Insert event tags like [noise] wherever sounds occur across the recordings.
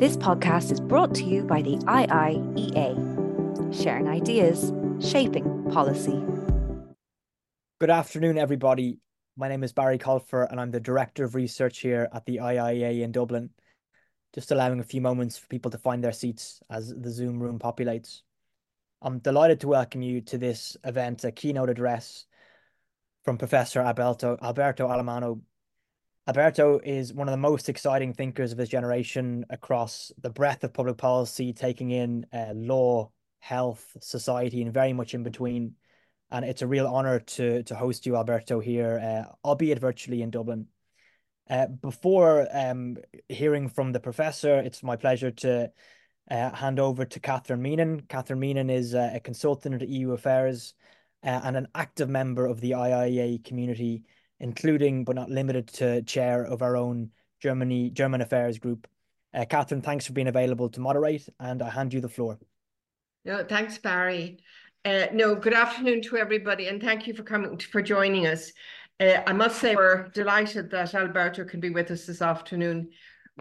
This podcast is brought to you by the IIEA, sharing ideas, shaping policy. Good afternoon, everybody. My name is Barry Colfer, and I'm the Director of Research here at the IIEA in Dublin. Just allowing a few moments for people to find their seats as the Zoom room populates. I'm delighted to welcome you to this event, a keynote address from Professor Alberto, Alberto Alemanno. Alberto is one of the most exciting thinkers of his generation across the breadth of public policy, taking in uh, law, health, society, and very much in between. And it's a real honor to, to host you, Alberto, here, uh, albeit virtually in Dublin. Uh, before um, hearing from the professor, it's my pleasure to uh, hand over to Catherine Meenan. Catherine Meenan is uh, a consultant at EU Affairs uh, and an active member of the IIEA community including but not limited to chair of our own Germany German Affairs Group. Uh, Catherine, thanks for being available to moderate, and I hand you the floor. No, thanks, Barry. Uh, no, good afternoon to everybody, and thank you for coming for joining us. Uh, I must say we're delighted that Alberto can be with us this afternoon.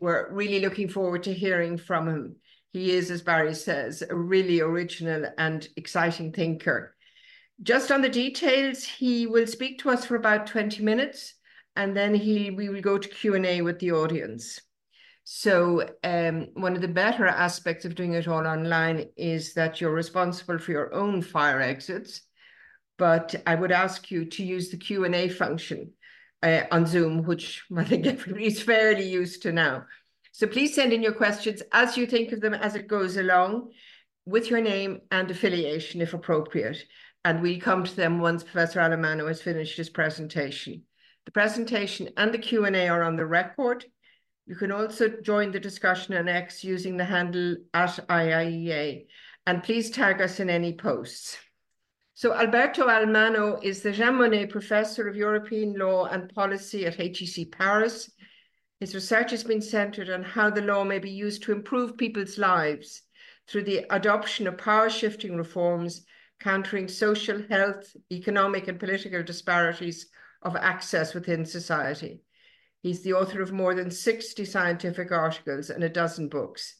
We're really looking forward to hearing from him. He is, as Barry says, a really original and exciting thinker. Just on the details, he will speak to us for about 20 minutes and then he we will go to Q&A with the audience. So um, one of the better aspects of doing it all online is that you're responsible for your own fire exits, but I would ask you to use the Q&A function uh, on Zoom, which [laughs] I think everybody is fairly used to now. So please send in your questions as you think of them as it goes along with your name and affiliation if appropriate and we come to them once Professor Alemanno has finished his presentation. The presentation and the Q&A are on the record. You can also join the discussion on X using the handle at IIEA, and please tag us in any posts. So Alberto Alemanno is the Jean Monnet Professor of European Law and Policy at HEC Paris. His research has been centered on how the law may be used to improve people's lives through the adoption of power-shifting reforms countering social, health, economic, and political disparities of access within society. He's the author of more than 60 scientific articles and a dozen books.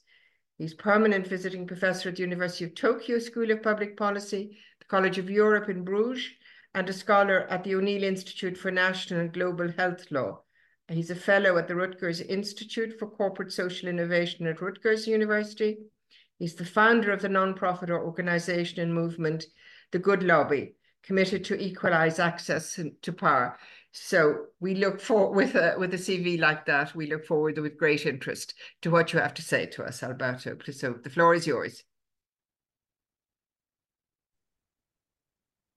He's permanent visiting professor at the University of Tokyo School of Public Policy, the College of Europe in Bruges, and a scholar at the O'Neill Institute for National and Global Health Law. He's a fellow at the Rutgers Institute for Corporate Social Innovation at Rutgers University He's the founder of the non-profit organization and movement, The Good Lobby, committed to equalize access to power. So we look for with a with a CV like that, we look forward with great interest to what you have to say to us, Alberto. So the floor is yours.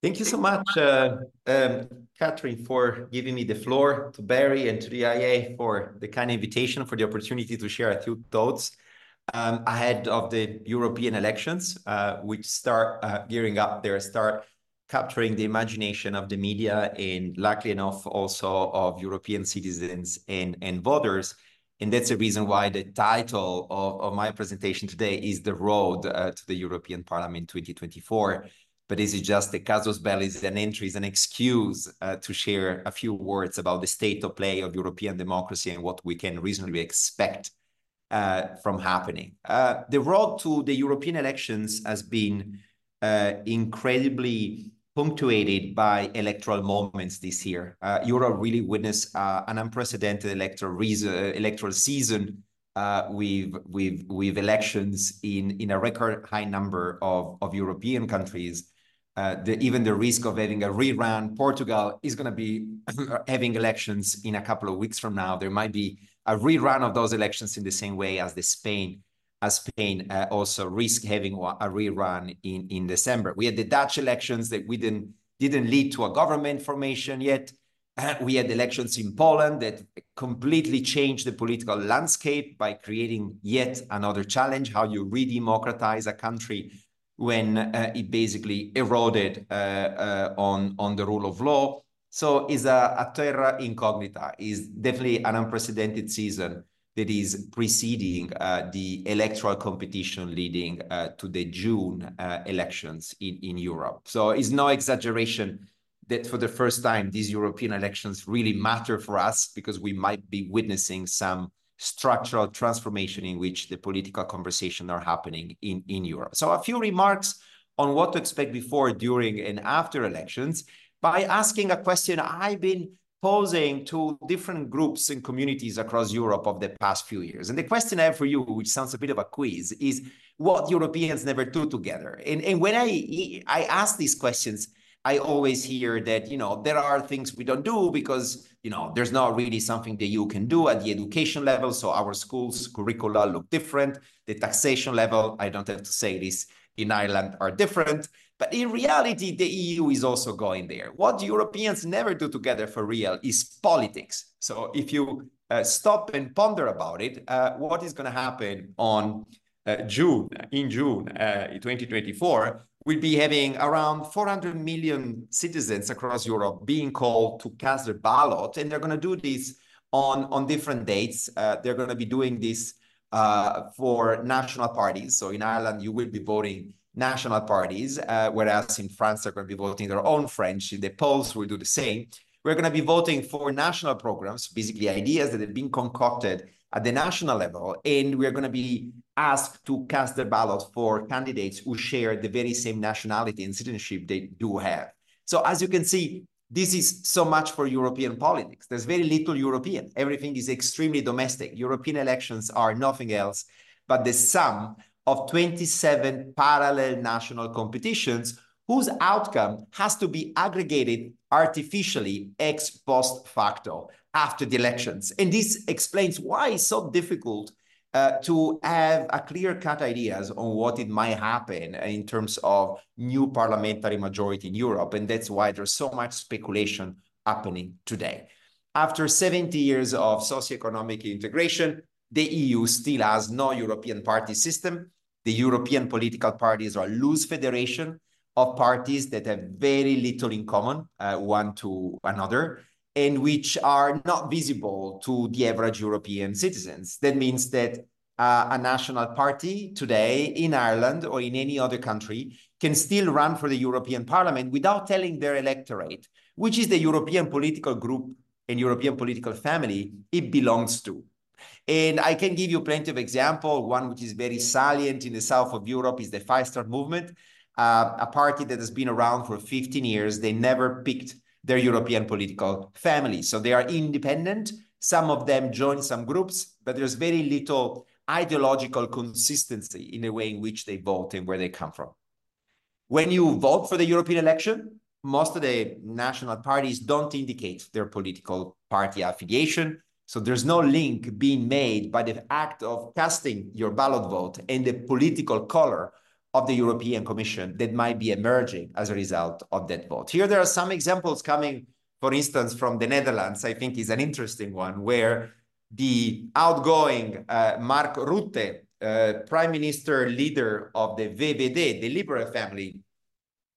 Thank you so much, uh, um, Catherine, for giving me the floor, to Barry and to the IA for the kind invitation, for the opportunity to share a few thoughts um, ahead of the European elections, uh, which start uh, gearing up there, start capturing the imagination of the media and luckily enough also of European citizens and, and voters. And that's the reason why the title of, of my presentation today is The Road uh, to the European Parliament 2024. But this is just a casus belli, is an entry, is an excuse uh, to share a few words about the state of play of European democracy and what we can reasonably expect uh, from happening. Uh, the road to the European elections has been uh, incredibly punctuated by electoral moments this year. Uh, Europe really witnessed uh, an unprecedented electoral, electoral season uh, with, with, with elections in, in a record high number of, of European countries. Uh, the, even the risk of having a rerun. Portugal is going to be [clears throat] having elections in a couple of weeks from now. There might be a rerun of those elections in the same way as the Spain as Spain uh, also risk having a rerun in, in December. We had the Dutch elections that we didn't, didn't lead to a government formation yet. Uh, we had elections in Poland that completely changed the political landscape by creating yet another challenge, how you re-democratize a country when uh, it basically eroded uh, uh, on, on the rule of law. So it's a, a terra incognita, is definitely an unprecedented season that is preceding uh, the electoral competition leading uh, to the June uh, elections in, in Europe. So it's no exaggeration that for the first time, these European elections really matter for us because we might be witnessing some structural transformation in which the political conversation are happening in, in Europe. So a few remarks on what to expect before, during, and after elections by asking a question I've been posing to different groups and communities across Europe of the past few years. And the question I have for you, which sounds a bit of a quiz, is what Europeans never do together. And, and when I, I ask these questions, I always hear that, you know, there are things we don't do because, you know, there's not really something that you can do at the education level. So our schools curricula look different. The taxation level, I don't have to say this, in Ireland are different. But in reality, the EU is also going there. What Europeans never do together for real is politics. So if you uh, stop and ponder about it, uh, what is going to happen on uh, June, in June uh, 2024, we'll be having around 400 million citizens across Europe being called to cast their ballot. And they're going to do this on, on different dates. Uh, they're going to be doing this uh, for national parties. So in Ireland, you will be voting national parties, uh, whereas in France, they're going to be voting their own French. In the polls, will do the same. We're going to be voting for national programs, basically ideas that have been concocted at the national level. And we're going to be asked to cast their ballot for candidates who share the very same nationality and citizenship they do have. So as you can see, this is so much for European politics. There's very little European. Everything is extremely domestic. European elections are nothing else but the sum of 27 parallel national competitions whose outcome has to be aggregated artificially ex post facto after the elections. And this explains why it's so difficult uh, to have a clear-cut ideas on what it might happen in terms of new parliamentary majority in Europe. And that's why there's so much speculation happening today. After 70 years of socioeconomic integration, the EU still has no European party system. The European political parties are a loose federation of parties that have very little in common, uh, one to another and which are not visible to the average European citizens. That means that uh, a national party today in Ireland or in any other country can still run for the European Parliament without telling their electorate, which is the European political group and European political family it belongs to. And I can give you plenty of examples. One which is very salient in the south of Europe is the Five Star Movement, uh, a party that has been around for 15 years. They never picked their European political family. So they are independent. Some of them join some groups, but there's very little ideological consistency in the way in which they vote and where they come from. When you vote for the European election, most of the national parties don't indicate their political party affiliation. So there's no link being made by the act of casting your ballot vote and the political color of the European Commission that might be emerging as a result of that vote. Here, there are some examples coming, for instance, from the Netherlands, I think is an interesting one, where the outgoing uh, Mark Rutte, uh, prime minister leader of the VVD, the Liberal family,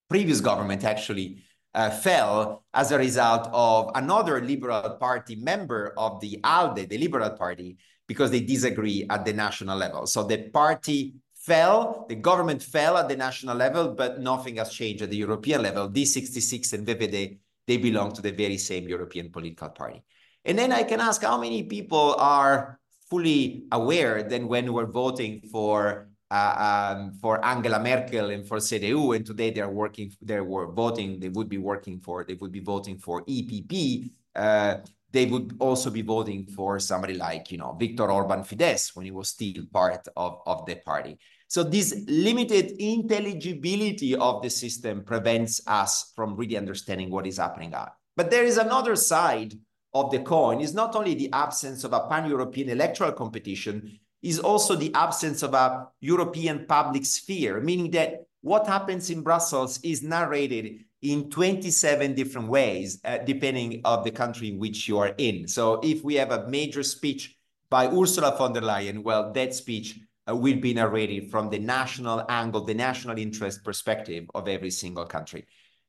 previous government actually, uh, fell as a result of another Liberal Party member of the ALDE, the Liberal Party, because they disagree at the national level. So the party fell, the government fell at the national level, but nothing has changed at the European level. D66 and VVD, they belong to the very same European political party. And then I can ask how many people are fully aware that when we're voting for uh, um, for Angela Merkel and for CDU, and today they're working, they were voting, they would be working for, they would be voting for EPP. Uh, they would also be voting for somebody like, you know, Viktor Orban Fidesz when he was still part of, of the party. So this limited intelligibility of the system prevents us from really understanding what is happening out. But there is another side of the coin is not only the absence of a pan-European electoral competition, is also the absence of a European public sphere, meaning that what happens in Brussels is narrated in 27 different ways, uh, depending of the country in which you are in. So if we have a major speech by Ursula von der Leyen, well, that speech uh, will be narrated from the national angle, the national interest perspective of every single country.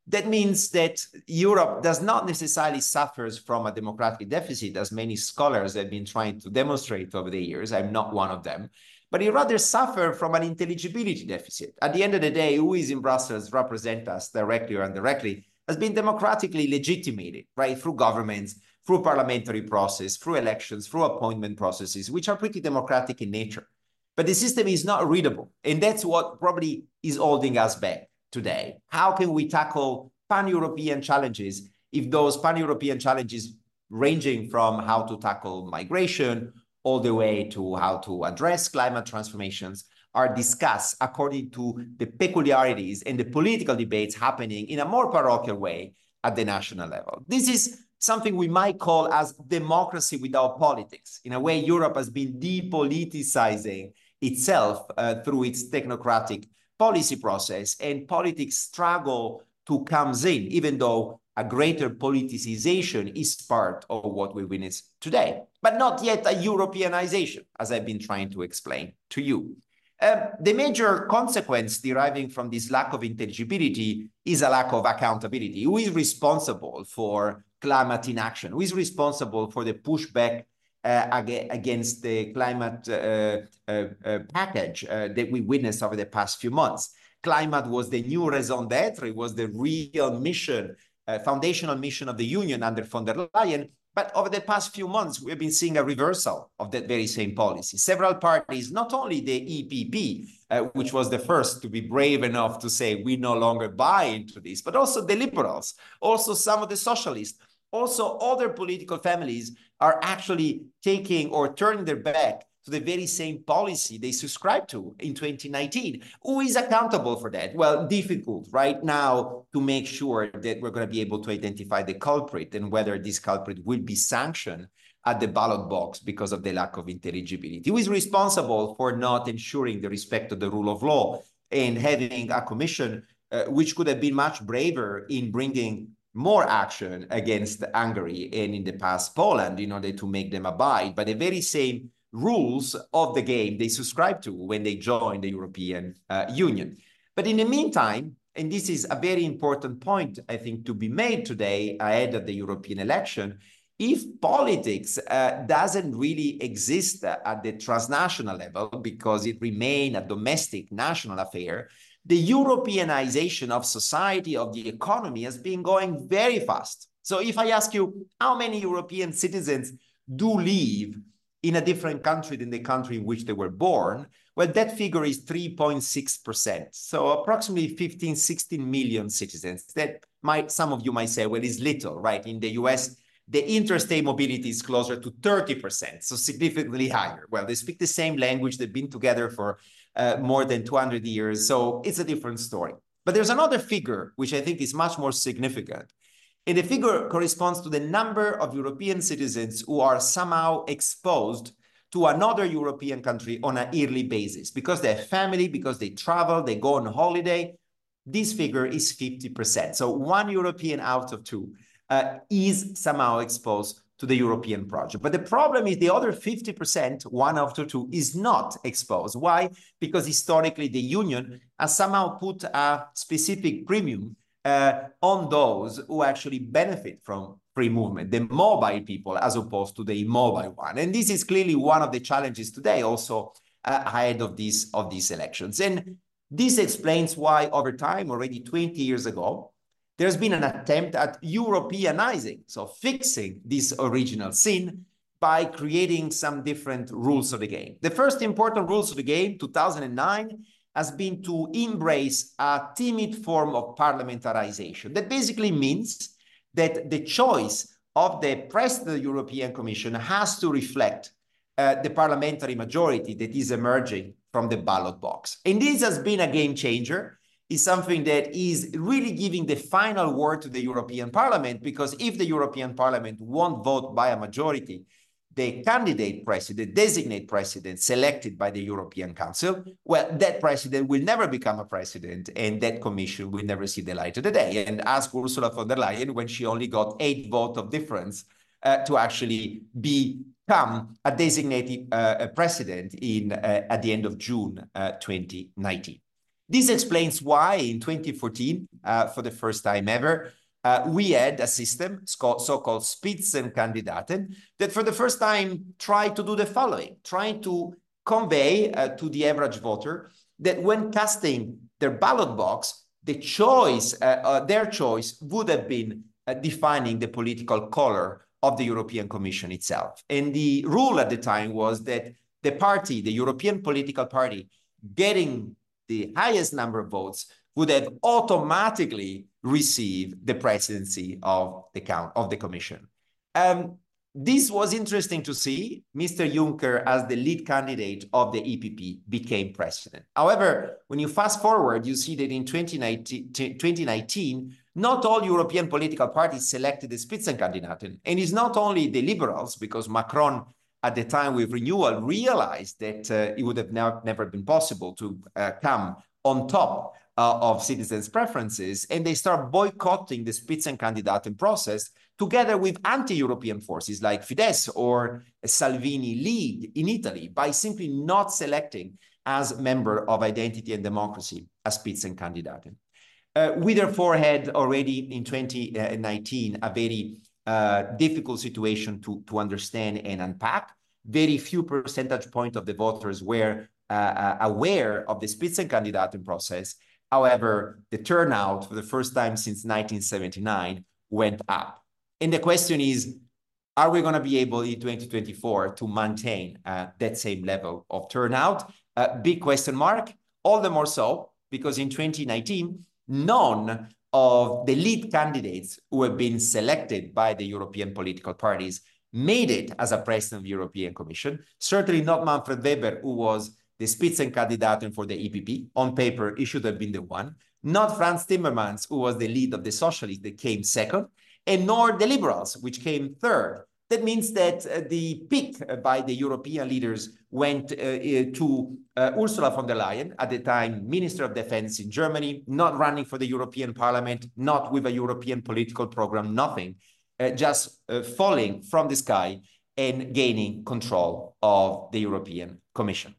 That means that Europe does not necessarily suffers from a democratic deficit, as many scholars have been trying to demonstrate over the years. I'm not one of them. But it rather suffer from an intelligibility deficit. At the end of the day, who is in Brussels represent us directly or indirectly has been democratically legitimated, right, through governments, through parliamentary process, through elections, through appointment processes, which are pretty democratic in nature. But the system is not readable. And that's what probably is holding us back today. How can we tackle pan-European challenges if those pan-European challenges ranging from how to tackle migration all the way to how to address climate transformations are discussed according to the peculiarities and the political debates happening in a more parochial way at the national level. This is something we might call as democracy without politics. In a way, Europe has been depoliticizing itself uh, through its technocratic policy process, and politics struggle to come in, even though a greater politicization is part of what we witness today, but not yet a Europeanization, as I've been trying to explain to you. Uh, the major consequence deriving from this lack of intelligibility is a lack of accountability. Who is responsible for climate inaction? Who is responsible for the pushback against the climate uh, uh, uh package uh, that we witnessed over the past few months? Climate was the new raison d'etre, it was the real mission, foundational mission of the Union under von der Leyen, but over the past few months, we've been seeing a reversal of that very same policy. Several parties, not only the EPP, uh, which was the first to be brave enough to say we no longer buy into this, but also the liberals, also some of the socialists, also other political families are actually taking or turning their back to the very same policy they subscribed to in 2019. Who is accountable for that? Well, difficult right now to make sure that we're going to be able to identify the culprit and whether this culprit will be sanctioned at the ballot box because of the lack of intelligibility. Who is responsible for not ensuring the respect of the rule of law and having a commission uh, which could have been much braver in bringing more action against Hungary and in the past Poland in order to make them abide by the very same rules of the game they subscribe to when they join the European uh, Union. But in the meantime, and this is a very important point, I think, to be made today ahead of the European election, if politics uh, doesn't really exist at the transnational level because it remains a domestic national affair, the Europeanization of society, of the economy has been going very fast. So if I ask you how many European citizens do live in a different country than the country in which they were born, well, that figure is 3.6%. So approximately 15, 16 million citizens. That might, some of you might say, well, is little, right? In the US, the interstate mobility is closer to 30%, so significantly higher. Well, they speak the same language, they've been together for uh, more than 200 years, so it's a different story. But there's another figure which I think is much more significant, and the figure corresponds to the number of European citizens who are somehow exposed to another European country on a yearly basis because they have family, because they travel, they go on holiday. This figure is 50%. So one European out of two uh, is somehow exposed to the European project. But the problem is the other 50%, one after two, is not exposed. Why? Because historically the Union has somehow put a specific premium uh, on those who actually benefit from free movement, the mobile people as opposed to the immobile one. And this is clearly one of the challenges today also uh, ahead of these, of these elections. And this explains why over time, already 20 years ago, there's been an attempt at Europeanizing, so fixing this original sin by creating some different rules of the game. The first important rules of the game, 2009, has been to embrace a timid form of parliamentarization. That basically means that the choice of the president of the European Commission has to reflect uh, the parliamentary majority that is emerging from the ballot box. And this has been a game changer. Is something that is really giving the final word to the European Parliament because if the European Parliament won't vote by a majority the candidate president, designate president selected by the European Council, well, that president will never become a president and that commission will never see the light of the day. And ask Ursula von der Leyen when she only got eight votes of difference uh, to actually become a designated uh, president in uh, at the end of June uh, 2019. This explains why in 2014, uh, for the first time ever, uh, we had a system so-called Spitzenkandidaten that for the first time tried to do the following, trying to convey uh, to the average voter that when casting their ballot box, the choice, uh, uh their choice would have been uh, defining the political color of the European Commission itself. And the rule at the time was that the party, the European political party, getting the highest number of votes would have automatically received the presidency of the count of the commission. Um, this was interesting to see. Mr. Juncker, as the lead candidate of the EPP, became president. However, when you fast forward, you see that in 2019, 2019 not all European political parties selected the Spitzenkandidaten. And it's not only the liberals, because Macron at the time with renewal realized that uh, it would have ne never been possible to uh, come on top uh, of citizens' preferences, and they start boycotting the Spitzenkandidaten process together with anti-European forces like Fidesz or Salvini League in Italy by simply not selecting as member of Identity and Democracy a Spitzenkandidaten. Uh, we therefore had already in 2019 a very uh, difficult situation to, to understand and unpack. Very few percentage point of the voters were uh, uh aware of the Spitzenkandidaten process. However, the turnout for the first time since 1979 went up. And the question is, are we going to be able in 2024 to maintain uh, that same level of turnout? Uh, big question mark. All the more so because in 2019, none of the lead candidates who have been selected by the European political parties made it as a president of the European Commission. Certainly not Manfred Weber, who was the Spitzenkandidaten for the EPP. On paper, he should have been the one. Not Frans Timmermans, who was the lead of the Socialists that came second and nor the liberals, which came third. That means that uh, the pick by the European leaders went uh, uh, to uh, Ursula von der Leyen, at the time Minister of Defense in Germany, not running for the European Parliament, not with a European political program, nothing, uh, just uh, falling from the sky and gaining control of the European Commission.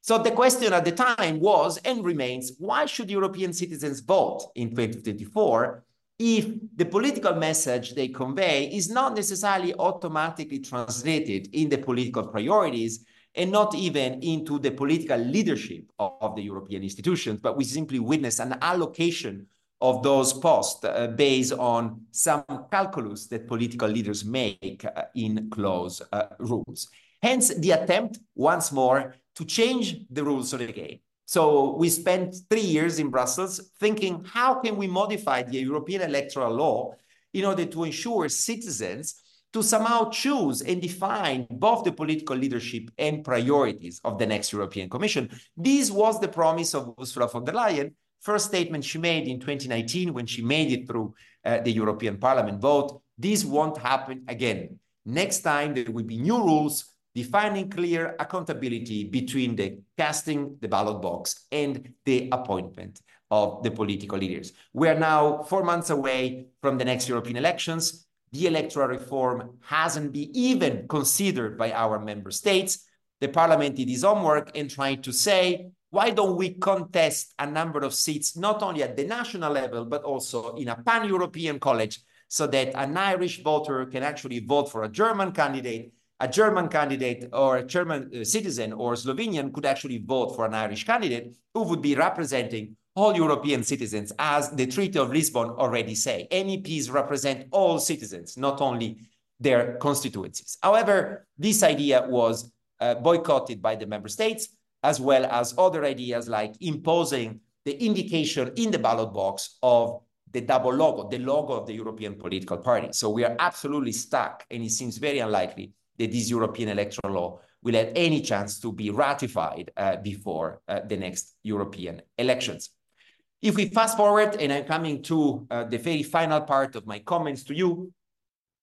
So the question at the time was and remains, why should European citizens vote in 2024 if the political message they convey is not necessarily automatically translated in the political priorities and not even into the political leadership of, of the European institutions, but we simply witness an allocation of those posts uh, based on some calculus that political leaders make uh, in closed uh, rooms. Hence, the attempt, once more, to change the rules of the game. So we spent three years in Brussels thinking, how can we modify the European electoral law in order to ensure citizens to somehow choose and define both the political leadership and priorities of the next European Commission. This was the promise of Ursula von der Leyen. First statement she made in 2019 when she made it through uh, the European Parliament vote. This won't happen again. Next time there will be new rules defining clear accountability between the casting the ballot box and the appointment of the political leaders. We are now four months away from the next European elections. The electoral reform hasn't been even considered by our member states. The parliament did its homework and trying to say, why don't we contest a number of seats, not only at the national level, but also in a pan-European college, so that an Irish voter can actually vote for a German candidate a German candidate or a German uh, citizen or Slovenian could actually vote for an Irish candidate who would be representing all European citizens, as the Treaty of Lisbon already say. MEPs represent all citizens, not only their constituencies. However, this idea was uh, boycotted by the member states, as well as other ideas like imposing the indication in the ballot box of the double logo, the logo of the European political party. So we are absolutely stuck, and it seems very unlikely that this European electoral law will have any chance to be ratified uh, before uh, the next European elections. If we fast forward, and I'm coming to uh, the very final part of my comments to you,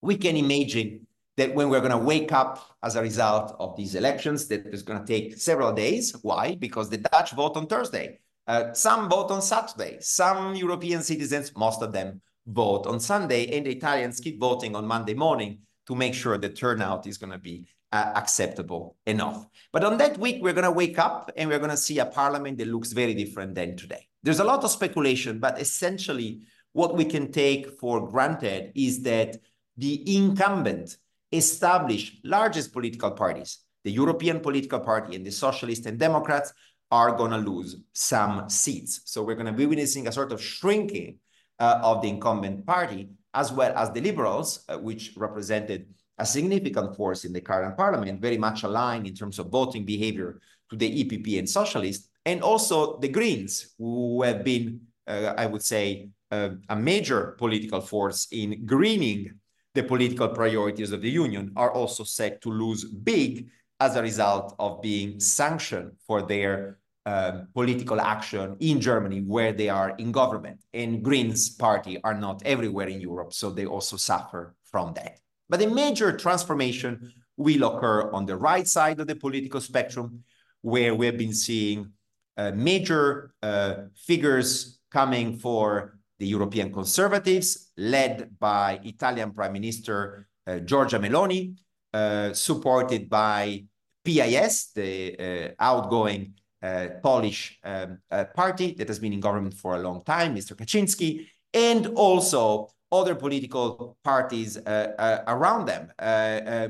we can imagine that when we're going to wake up as a result of these elections, that is going to take several days. Why? Because the Dutch vote on Thursday. Uh, some vote on Saturday. Some European citizens, most of them, vote on Sunday, and the Italians keep voting on Monday morning to make sure the turnout is going to be uh, acceptable enough. But on that week, we're going to wake up and we're going to see a parliament that looks very different than today. There's a lot of speculation, but essentially what we can take for granted is that the incumbent established largest political parties, the European political party and the Socialists and Democrats, are going to lose some seats. So we're going to be witnessing a sort of shrinking uh, of the incumbent party as well as the Liberals, uh, which represented a significant force in the current parliament, very much aligned in terms of voting behavior to the EPP and Socialists, and also the Greens, who have been, uh, I would say, uh, a major political force in greening the political priorities of the Union, are also set to lose big as a result of being sanctioned for their um, political action in Germany where they are in government. And Greens party are not everywhere in Europe, so they also suffer from that. But a major transformation will occur on the right side of the political spectrum, where we've been seeing uh, major uh, figures coming for the European conservatives, led by Italian Prime Minister uh, Giorgia Meloni, uh, supported by PIS, the uh, outgoing uh, Polish um, uh, party that has been in government for a long time, Mr. Kaczynski, and also other political parties uh, around them.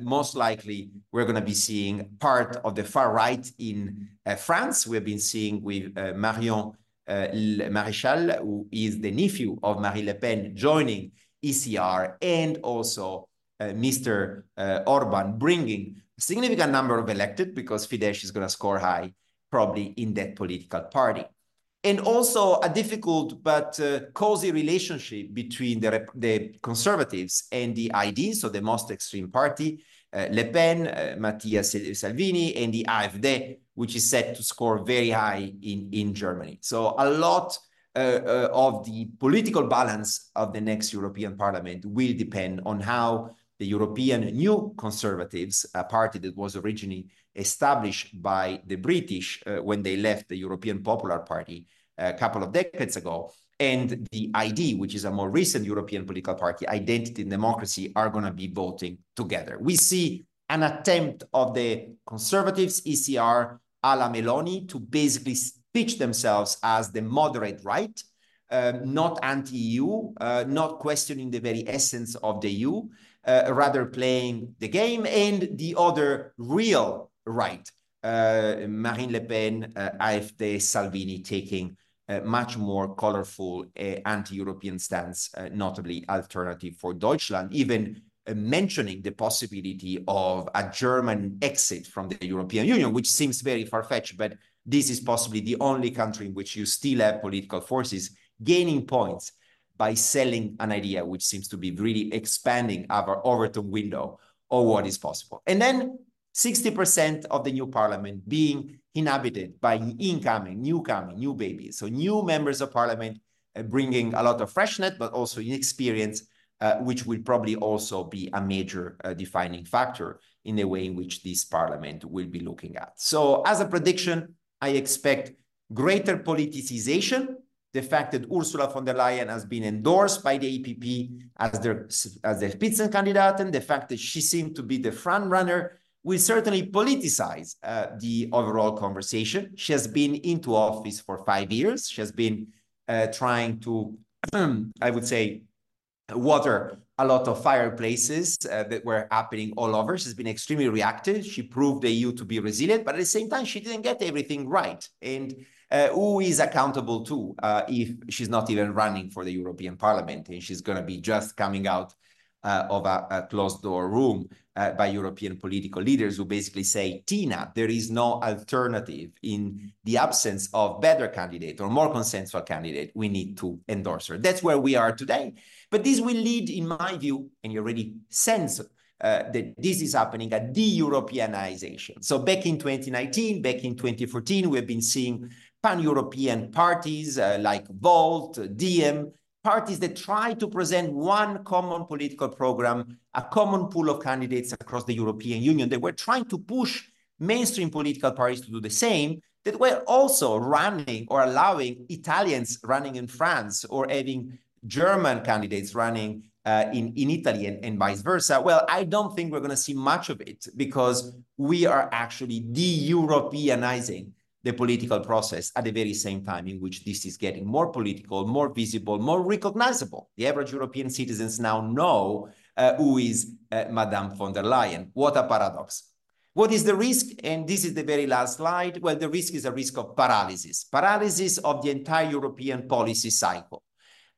Most likely, we're going to be seeing part of the far right in France. We've been seeing with Marion Maréchal, who is the nephew of Marine Le Pen, joining ECR, and also Mr. Orban bringing a significant number of elected because Fidesz is going to score high probably in that political party. And also a difficult but uh, cozy relationship between the, the conservatives and the ID, so the most extreme party, uh, Le Pen, uh, Matteo Salvini, and the AfD, which is set to score very high in, in Germany. So a lot uh, of the political balance of the next European Parliament will depend on how the European New Conservatives, a party that was originally established by the British uh, when they left the European Popular Party a couple of decades ago, and the ID, which is a more recent European political party, Identity and Democracy, are going to be voting together. We see an attempt of the conservatives, ECR, a la Meloni, to basically pitch themselves as the moderate right, um, not anti-EU, uh, not questioning the very essence of the EU, uh, rather playing the game, and the other real right. Uh, Marine Le Pen, uh, AfD, Salvini taking much more colorful anti-European stance, uh, notably Alternative for Deutschland, even uh, mentioning the possibility of a German exit from the European Union, which seems very far-fetched, but this is possibly the only country in which you still have political forces gaining points by selling an idea which seems to be really expanding our Overton window of what is possible. And then 60% of the new parliament being inhabited by incoming, new coming, new babies. So new members of parliament uh, bringing a lot of freshness, but also inexperience, uh, which will probably also be a major uh, defining factor in the way in which this parliament will be looking at. So as a prediction, I expect greater politicization. The fact that Ursula von der Leyen has been endorsed by the EPP as their as the Spitzenkandidatin, the fact that she seemed to be the front runner will certainly politicize uh, the overall conversation. She has been into office for five years. She has been uh, trying to, [clears throat] I would say, water a lot of fireplaces uh, that were happening all over. She's been extremely reactive. She proved the EU to be resilient, but at the same time, she didn't get everything right. And uh, who is accountable to uh, if she's not even running for the European Parliament and she's going to be just coming out uh, of a, a, closed door room uh, by European political leaders who basically say, Tina, there is no alternative in the absence of better candidate or more consensual candidate. We need to endorse her. That's where we are today. But this will lead, in my view, and you already sense uh, that this is happening, a de-Europeanization. So back in 2019, back in 2014, we've been seeing pan-European parties uh, like Volt, Diem, parties that try to present one common political program, a common pool of candidates across the European Union. They were trying to push mainstream political parties to do the same, that were also running or allowing Italians running in France or having German candidates running uh, in, in Italy and, and vice versa. Well, I don't think we're going to see much of it because we are actually de-Europeanizing the political process at the very same time in which this is getting more political, more visible, more recognizable. The average European citizens now know uh, who is uh, Madame von der Leyen. What a paradox. What is the risk? And this is the very last slide. Well, the risk is a risk of paralysis, paralysis of the entire European policy cycle.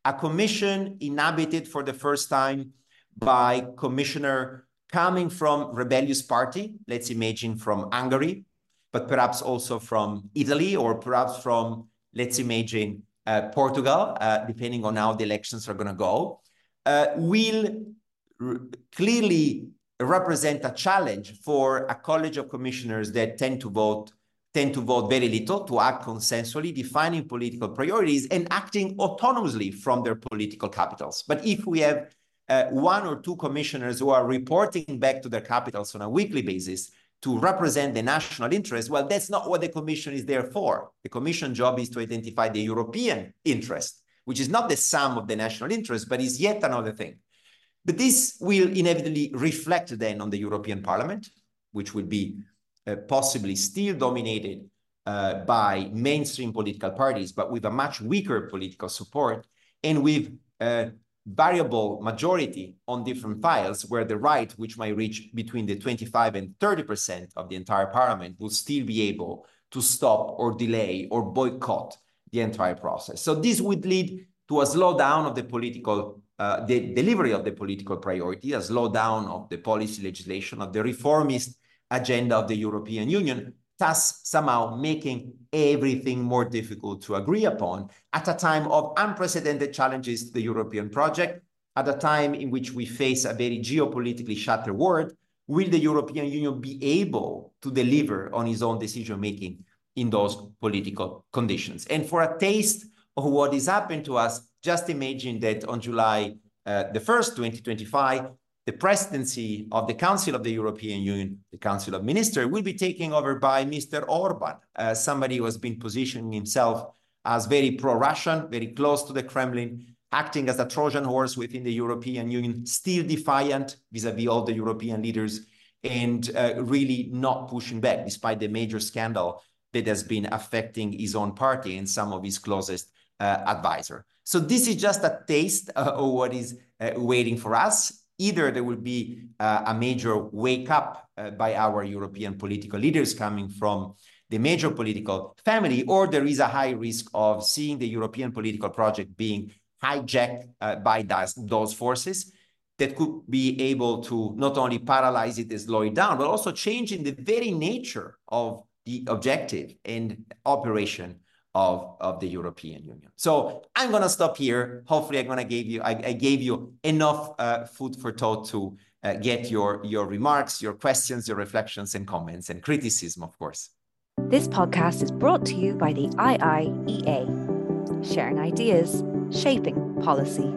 a commission inhabited for the first time by commissioner coming from rebellious party, let's imagine from Hungary, but perhaps also from Italy or perhaps from, let's imagine, uh, Portugal, uh, depending on how the elections are going to go, uh, will clearly represent a challenge for a college of commissioners that tend to vote tend to vote very little, to act consensually, defining political priorities and acting autonomously from their political capitals. But if we have uh, one or two commissioners who are reporting back to their capitals on a weekly basis to represent the national interest, well, that's not what the commission is there for. The commission job is to identify the European interest, which is not the sum of the national interest, but is yet another thing. But this will inevitably reflect then on the European Parliament, which will be uh, possibly still dominated uh, by mainstream political parties, but with a much weaker political support and with a variable majority on different files where the right, which might reach between the 25 and 30% of the entire parliament, will still be able to stop or delay or boycott the entire process. So this would lead to a slowdown of the political, uh, the delivery of the political priority, a slowdown of the policy legislation, of the reformist agenda of the European Union, thus somehow making everything more difficult to agree upon at a time of unprecedented challenges to the European project, at a time in which we face a very geopolitically shattered world, will the European Union be able to deliver on its own decision-making in those political conditions? And for a taste of what is happening to us, just imagine that on July uh, the 1st, 2025, the presidency of the Council of the European Union, the Council of Ministers, will be taken over by Mr. Orban, uh, somebody who has been positioning himself as very pro-Russian, very close to the Kremlin, acting as a Trojan horse within the European Union, still defiant vis-à-vis all the European leaders, and uh, really not pushing back, despite the major scandal that has been affecting his own party and some of his closest uh, advisor. So this is just a taste uh, [laughs] of what is uh, waiting for us either there will be uh, a major wake up uh, by our European political leaders coming from the major political family, or there is a high risk of seeing the European political project being hijacked uh, by those, those forces that could be able to not only paralyze it and slow it down, but also changing the very nature of the objective and operation of, of the European Union. So I'm going to stop here. Hopefully, I'm going to give you I, I gave you enough uh, food for thought to uh, get your your remarks, your questions, your reflections, and comments, and criticism, of course. This podcast is brought to you by the IIEA, sharing ideas, shaping policy.